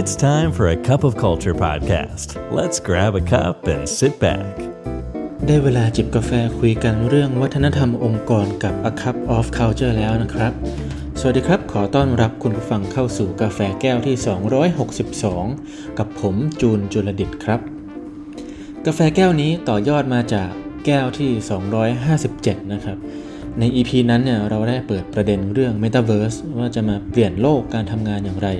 It's time for a cup of culture podcast. Let's grab a cup and sit back. ได้เวลาจิบกาแฟคุยกันเรื่องวัฒนธรรมองค์กรกับ A Cup of Culture แล้วนะครับ สวัสดีครับ ขอต้อนรับคุณผู้ฟังเข้าสู่กาแฟแก้วที่ 262 กับผมจูนจุลดิตครับ กาแฟแก้วนี้ต่อยอดมาจากแก้วที่ 257 นะครับใน EP นั้นเนี่ยเราได้เปิดประเด็นเรื่อง Metaverse ว่าจะมาเปลี่ยนโลกการทำงานอย่างไร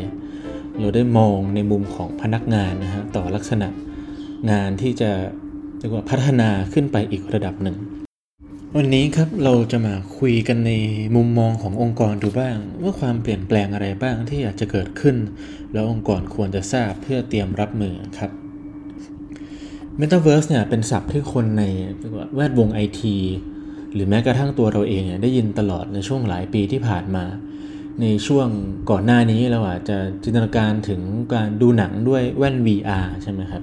เราได้มองในมุมของพนักงานนะฮะต่อลักษณะงานที่จะเรียกว่าพัฒนาขึ้นไปอีกระดับหนึ่ง วันนี้ครับเราจะมาคุยกันในมุมมองขององค์กรดูบ้าง ว่าความเปลี่ยนแปลงอะไรบ้างที่อากจะเกิดขึ้น แล้วองค์กรควรจะทราบเพื่อเตรียมรับมือครับ Metaverse เนี่ยเป็นศัพท์ที่คนในแวดวงไอทีหรือแม้กระทั่งตัวเราเองเนี่ยได้ยินตลอดในช่วงหลายปีที่ผ่านมา ในช่วงก่อนหน้านี้เราอาจจะจินตนาการถึงการดูหนังด้วยแว่น VR ใช่ไหมครับ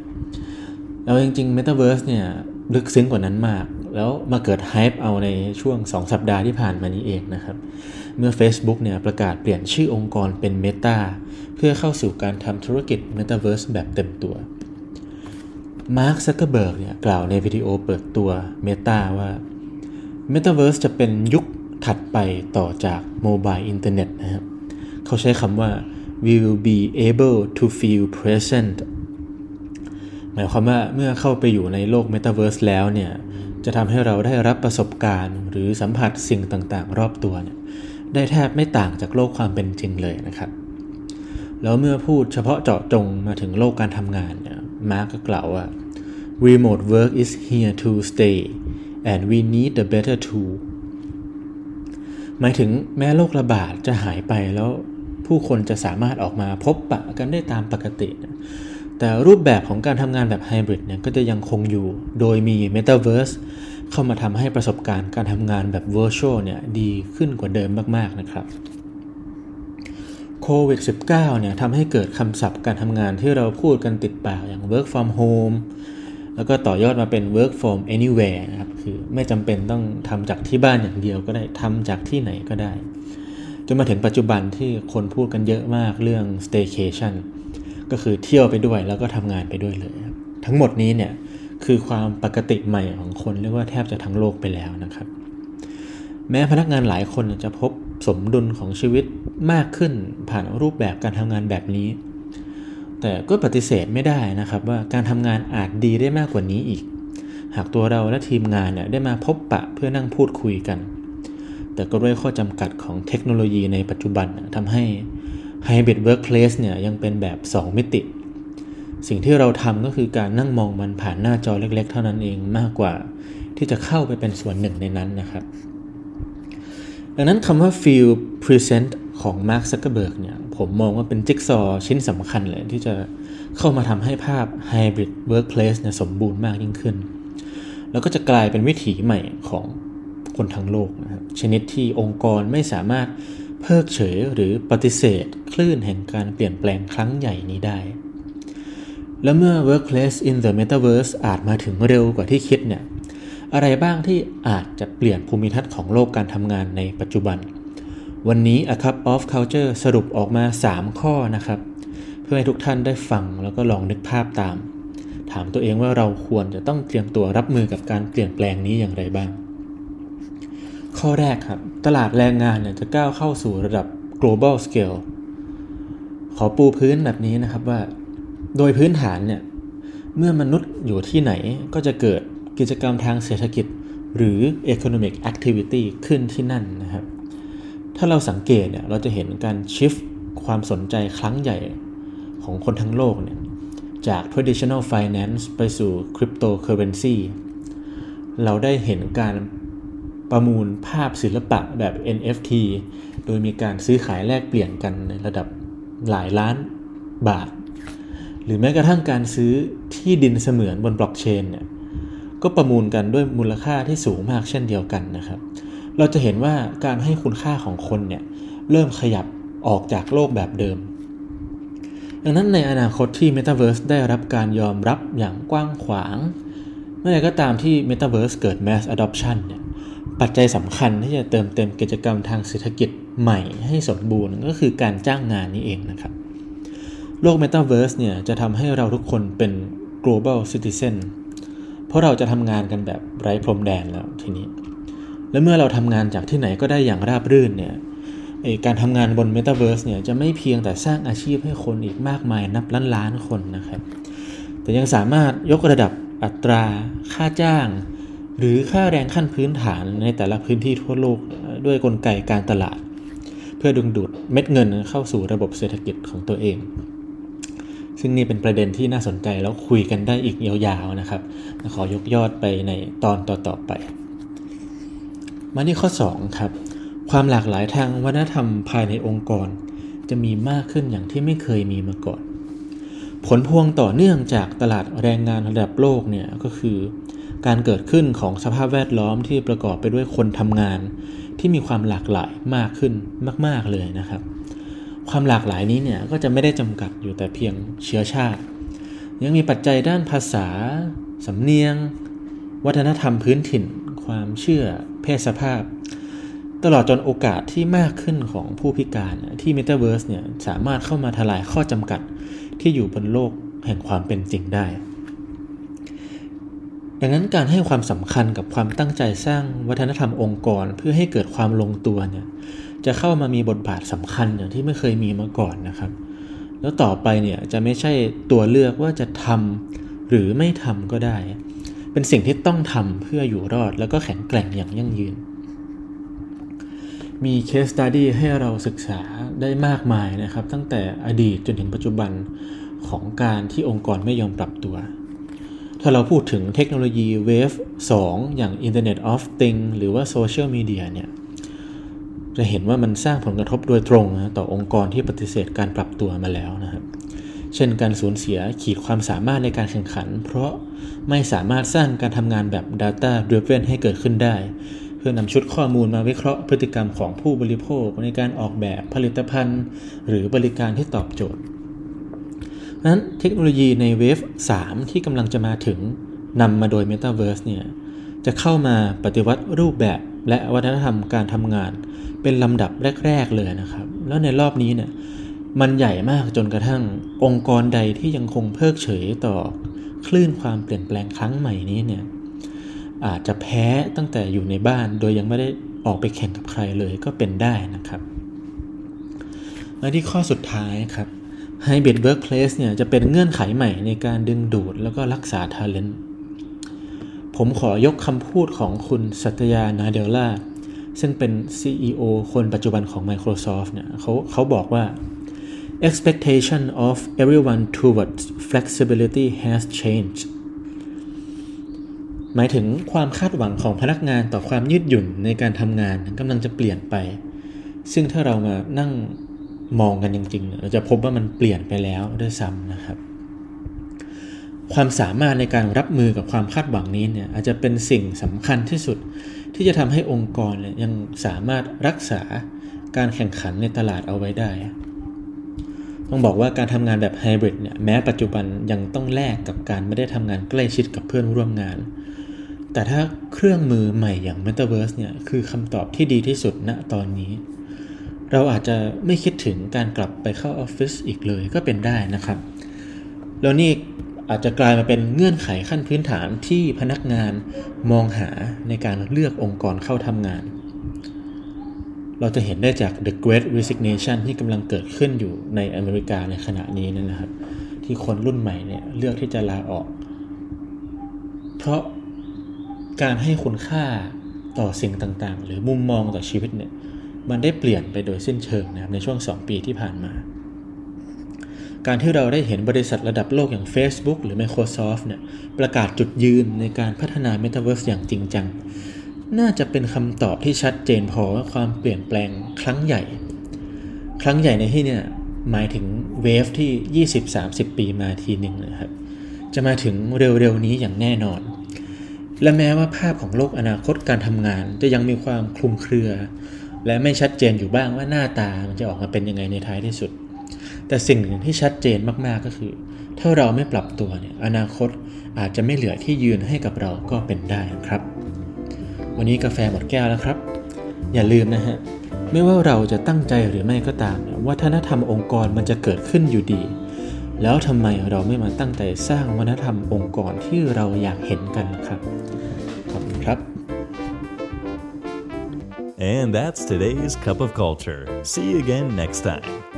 แล้วจริงๆ Metaverse เนี่ยลึกซึ้งกว่านั้นมาก แล้วมาเกิด hype เอาในช่วง 2 สัปดาห์ที่ผ่านมานี้เองนะครับ เมื่อ Facebook เนี่ยประกาศเปลี่ยนชื่อองค์กรเป็น Meta เพื่อเข้าสู่การทำธุรกิจ Metaverse แบบเต็มตัวมาร์คซักเกอร์เบิร์กเนี่ยกล่าวในวิดีโอเปิดตัว Meta ว่า Metaverse จะเป็นยุค ถัดไปต่อจาก mobile internet นะครับเขาใช้คำว่า we will be able to feel present หมายความว่าเมื่อเข้าไปอยู่ในโลก Metaverse แล้วเนี่ย จะทำให้เราได้รับประสบการณ์ หรือสัมผัสสิ่งต่างๆ รอบตัวเนี่ยได้แทบไม่ต่างจากโลกความเป็นจริงเลยนะครับ แล้วเมื่อพูดเฉพาะเจาะจงมาถึงโลกการทำงานเนี่ย มาร์กก็กล่าวว่า remote work is here to stay and we need a better tool หมายถึงแม้โรคระบาดจะหายไปแล้วผู้คนจะสามารถออกมาพบปะกันได้ตามปกติ แต่รูปแบบของการทำงานแบบไฮบริดเนี่ยก็จะยังคงอยู่โดยมี Metaverse เข้ามาทำให้ประสบการณ์การทำงานแบบ Virtual เนี่ยดีขึ้นกว่าเดิมมาก ๆ นะครับโควิด -19 เนี่ยทำให้เกิดคำศัพท์การทำงานที่เราพูดกันติดปากอย่าง work from home แล้วก็ต่อยอดมาเป็น work from anywhere นะครับ คือไม่จำเป็นต้องทำจากที่บ้านอย่างเดียวก็ได้ทำจากที่ไหนก็ได้ จนมาถึงปัจจุบันที่คนพูดกันเยอะมากเรื่อง staycation ก็คือเที่ยวไปด้วยแล้วก็ทำงานไปด้วยเลย ทั้งหมดนี้เนี่ยคือความปกติใหม่ของคนเรียกว่าแทบจะทั้งโลกไปแล้วนะครับ แม้พนักงานหลายคนจะพบสมดุลของชีวิตมากขึ้นผ่านรูปแบบการทำงานแบบนี้ แต่ก็ปฏิเสธไม่ได้นะครับว่าการทำงานอาจดีได้มากกว่านี้อีก หากตัวเราและทีมงานเนี่ยได้มาพบปะเพื่อนั่งพูดคุยกัน แต่ก็ด้วยข้อจำกัดของเทคโนโลยีในปัจจุบันทำให้ Hybrid Workplace เนี่ยยังเป็นแบบ 2 มิติ สิ่งที่เราทำก็คือการนั่งมองมันผ่านหน้าจอเล็ก ๆ เท่านั้นเองมากกว่าที่จะเข้าไปเป็นส่วนหนึ่งในนั้นนะครับ ดังนั้นคำว่า feel present ของ Mark Zuckerberg เนี่ยผมมองว่าเป็นจิ๊กซอชิ้นสำคัญเลยที่จะเข้ามาทำให้ภาพ Hybrid Workplace เนี่ยสมบูรณ์มากยิ่งขึ้น แล้วก็จะกลายเป็นวิถีใหม่ของคนทั้งโลกนะครับชนิดที่องค์กรไม่สามารถเพิกเฉยหรือปฏิเสธ คลื่นแห่งการเปลี่ยนแปลงครั้งใหญ่นี้ได้ แล้วเมื่อ Workplace in the Metaverse อาจมาถึงเร็วกว่าที่คิดเนี่ยอะไรบ้างที่อาจจะเปลี่ยนภูมิทัศน์ของโลกการทำงานในปัจจุบัน วันนี้ A Cup of Culture สรุปออกมา 3 ข้อนะครับ เพื่อให้ทุกท่านได้ฟังแล้วก็ลองนึกภาพตาม ถามตัวเองว่าเราควรจะต้องเตรียมตัวรับมือกับการเปลี่ยนแปลงนี้อย่างไรบ้าง ข้อแรกครับ ตลาดแรงงานเนี่ยจะก้าวเข้าสู่ระดับ global scale ขอปูพื้นแบบนี้นะครับว่า โดยพื้นฐานเนี่ย เมื่อมนุษย์อยู่ที่ไหนก็จะเกิดกิจกรรมทางเศรษฐกิจ หรือ economic activity ขึ้นที่นั่นนะครับ ถ้าเราสังเกตเนี่ยเราจะเห็นการชิฟความสนใจครั้งใหญ่ของคนทั้งโลกเนี่ยจาก traditional finance ไปสู่ cryptocurrency เราได้เห็นการประมูลภาพศิลปะแบบ NFT โดยมีการซื้อขายแลกเปลี่ยนกันในระดับหลายล้านบาท หรือแม้กระทั่งการซื้อที่ดินเสมือนบนบล็อกเชนเนี่ยก็ประมูลกันด้วยมูลค่าที่สูงมากเช่นเดียวกันนะครับ เราจะเห็นว่าการให้คุณค่าของคนเนี่ยเริ่มขยับออกจากโลกแบบเดิม ดังนั้นในอนาคตที่ Metaverse ได้รับการยอมรับอย่างกว้างขวาง เมื่อไรก็ตามที่ Metaverse เกิด Mass Adoption เนี่ยปัจจัยสำคัญที่จะเติมเต็มกิจกรรมทางเศรษฐกิจใหม่ให้สมบูรณ์ก็คือการจ้างงานนี่เองนะครับ โลก Metaverse เนี่ยจะทำให้เราทุกคนเป็น global citizen เพราะเราจะทำงานกันแบบไร้พรมแดนแล้วทีนี้ และเมื่อเราทำงานจากที่ไหนก็ได้อย่างราบรื่นเนี่ยการทำงานบน Metaverse เนี่ยจะไม่เพียงแต่สร้างอาชีพให้คนอีกมากมายนับล้านล้านคนนะครับ แต่ยังสามารถยกระดับอัตราค่าจ้าง หรือค่าแรงขั้นพื้นฐานในแต่ละพื้นที่ทั่วโลกด้วยกลไกการตลาด เพื่อดึงดูดเม็ดเงินเข้าสู่ระบบเศรษฐกิจของตัวเอง ซึ่งนี่เป็นประเด็นที่น่าสนใจแล้วคุยกันได้อีกยาวๆนะครับ ขอยกยอดไปในตอนต่อๆไป มาที่ข้อ 2 ครับ ความหลากหลายทางวัฒนธรรมภายในองค์กร จะมีมากขึ้นอย่างที่ไม่เคยมีมาก่อน ผลพวงต่อเนื่องจากตลาดแรงงานระดับโลกเนี่ยก็คือ การเกิดขึ้นของสภาพแวดล้อมที่ประกอบไปด้วยคนทำงาน ที่มีความหลากหลายมากขึ้นมาก ๆเลยนะครับ ความหลากหลายนี้เนี่ยก็จะไม่ได้จำกัดอยู่แต่เพียงเชื้อชาติ ยังมีปัจจัยด้านภาษาสำเนียง วัฒนธรรมพื้นถิ่น ความเชื่อเพศสภาพ ตลอดจนโอกาสที่มากขึ้นของผู้พิการที่ Metaverse เนี่ยสามารถเข้ามาทลายข้อจำกัดที่อยู่บนโลกแห่งความเป็นจริงได้ ดังนั้นการให้ความสำคัญกับความตั้งใจสร้างวัฒนธรรมองค์กร เพื่อให้เกิดความลงตัวเนี่ยจะเข้ามามีบทบาทสำคัญอย่างที่ไม่เคยมีมาก่อนนะครับ แล้วต่อไปเนี่ยจะไม่ใช่ตัวเลือกว่าจะทำหรือไม่ทำก็ได้ เป็นสิ่งที่ต้องทำเพื่ออยู่รอดแล้วก็แข็งแกร่งอย่างยั่งยืน มีเคสตัดดี้ให้เราศึกษาได้มากมายนะครับ ตั้งแต่อดีตจนถึงปัจจุบันของการที่องค์กรไม่ยอมปรับตัว ถ้าเราพูดถึงเทคโนโลยีเวฟ2 อย่าง Internet of Things หรือว่าโซเชียลมีเดียเนี่ยจะเห็นว่ามันสร้างผลกระทบโดยตรงนะต่อองค์กรที่ปฏิเสธการปรับตัวมาแล้วนะครับ เช่นการสูญเสียขีดความสามารถในการแข่งขัน เพราะไม่สามารถสร้างการทำงานแบบ Data Driven ให้เกิดขึ้นได้ เพื่อนำชุดข้อมูลมาวิเคราะห์พฤติกรรมของผู้บริโภคในการออกแบบผลิตภัณฑ์ หรือบริการที่ตอบโจทย์นั้นเทคโนโลยีในเวฟ 3 ที่กำลังจะมาถึงนำมาโดย Metaverse เนี่ยจะเข้ามาปฏิวัติรูปแบบและวัฒนธรรมการทำงาน เป็นลำดับแรก ๆ เลยนะครับ แล้วในรอบนี้เนี่ย มันใหญ่มากจนกระทั่งองค์กรใดที่ยังคงเพิกเฉยต่อคลื่นความเปลี่ยนแปลงครั้งใหม่นี้เนี่ยอาจจะแพ้ตั้งแต่อยู่ในบ้านโดยยังไม่ได้ออกไปแข่งกับใครเลยก็เป็นได้นะครับมาที่ข้อสุดท้ายครับ Hybrid Workplace เนี่ยจะเป็นเงื่อนไขใหม่ในการดึงดูดแล้วก็รักษา Talent ผมขอยกคำพูดของคุณสัตยานาเดลล่าซึ่งเป็น CEO คนปัจจุบันของ Microsoft เนี่ยเขาเขาบอกว่า expectation of everyone towards flexibility has changed หมายถึงความคาดหวังของพนักงานต่อความยืดหยุ่นในการทำงานกำลังจะเปลี่ยนไป ซึ่งถ้าเรามานั่งมองกันจริงๆ เราจะพบว่ามันเปลี่ยนไปแล้วด้วยซ้ำนะครับ ความสามารถในการรับมือกับความคาดหวังนี้เนี่ยอาจจะเป็นสิ่งสำคัญที่สุดที่จะทำให้องค์กรเนี่ยยังสามารถรักษาการแข่งขันในตลาดเอาไว้ได้ ต้องบอกว่าการทำงานแบบไฮบริดเนี่ยแม้ปัจจุบันยังต้องแลกกับการไม่ได้ทำงานใกล้ชิดกับเพื่อนร่วมงาน แต่ถ้าเครื่องมือใหม่อย่าง Metaverse เนี่ยคือคำตอบที่ดีที่สุดณตอนนี้ เราอาจจะไม่คิดถึงการกลับไปเข้าออฟฟิศอีกเลยก็เป็นได้นะครับ แล้วนี่อาจจะกลายมาเป็นเงื่อนไขขั้นพื้นฐานที่พนักงานมองหาในการเลือกองค์กรเข้าทำงาน เราจะเห็นได้จาก The Great Resignation ที่กำลังเกิดขึ้นอยู่ในอเมริกาในขณะนี้นะครับ ที่คนรุ่นใหม่เนี่ยเลือกที่จะลาออก เพราะการให้คุณค่าต่อสิ่งต่างๆ หรือมุมมองต่อชีวิตเนี่ยมันได้เปลี่ยนไปโดยสิ้นเชิงนะครับในช่วง 2 ปีที่ผ่านมา การที่เราได้เห็นบริษัทระดับโลกอย่าง Facebook หรือ Microsoft เนี่ยประกาศจุดยืนในการพัฒนา Metaverse อย่างจริงจัง น่าจะเป็นคำตอบที่ชัดเจนพอว่าความเปลี่ยนแปลงครั้งใหญ่ ครั้งใหญ่ในที่เนี่ยหมายถึงเวฟที่ 20-30 ปีมาทีหนึ่งนะครับ จะมาถึงเร็วๆนี้อย่างแน่นอน และแม้ว่าภาพของโลกอนาคตการทำงานจะยังมีความคลุมเครือ และไม่ชัดเจนอยู่บ้างว่าหน้าตามันจะออกมาเป็นยังไงในท้ายที่สุด แต่สิ่งหนึ่งที่ชัดเจนมากๆก็คือ ถ้าเราไม่ปรับตัวเนี่ยอนาคตอาจจะไม่เหลือที่ยืนให้กับเราก็เป็นได้ครับ วันนี้กาแฟหมดแก้วแล้วครับ อย่าลืมนะฮะ ไม่ว่าเราจะตั้งใจหรือไม่ก็ตาม วัฒนธรรมองค์กรมันจะเกิดขึ้นอยู่ดี แล้วทำไมเราไม่มาตั้งใจสร้างวัฒนธรรมองค์กรที่เราอยากเห็นกันครับ ขอบคุณครับ And that's today's Cup of Culture. See you again next time.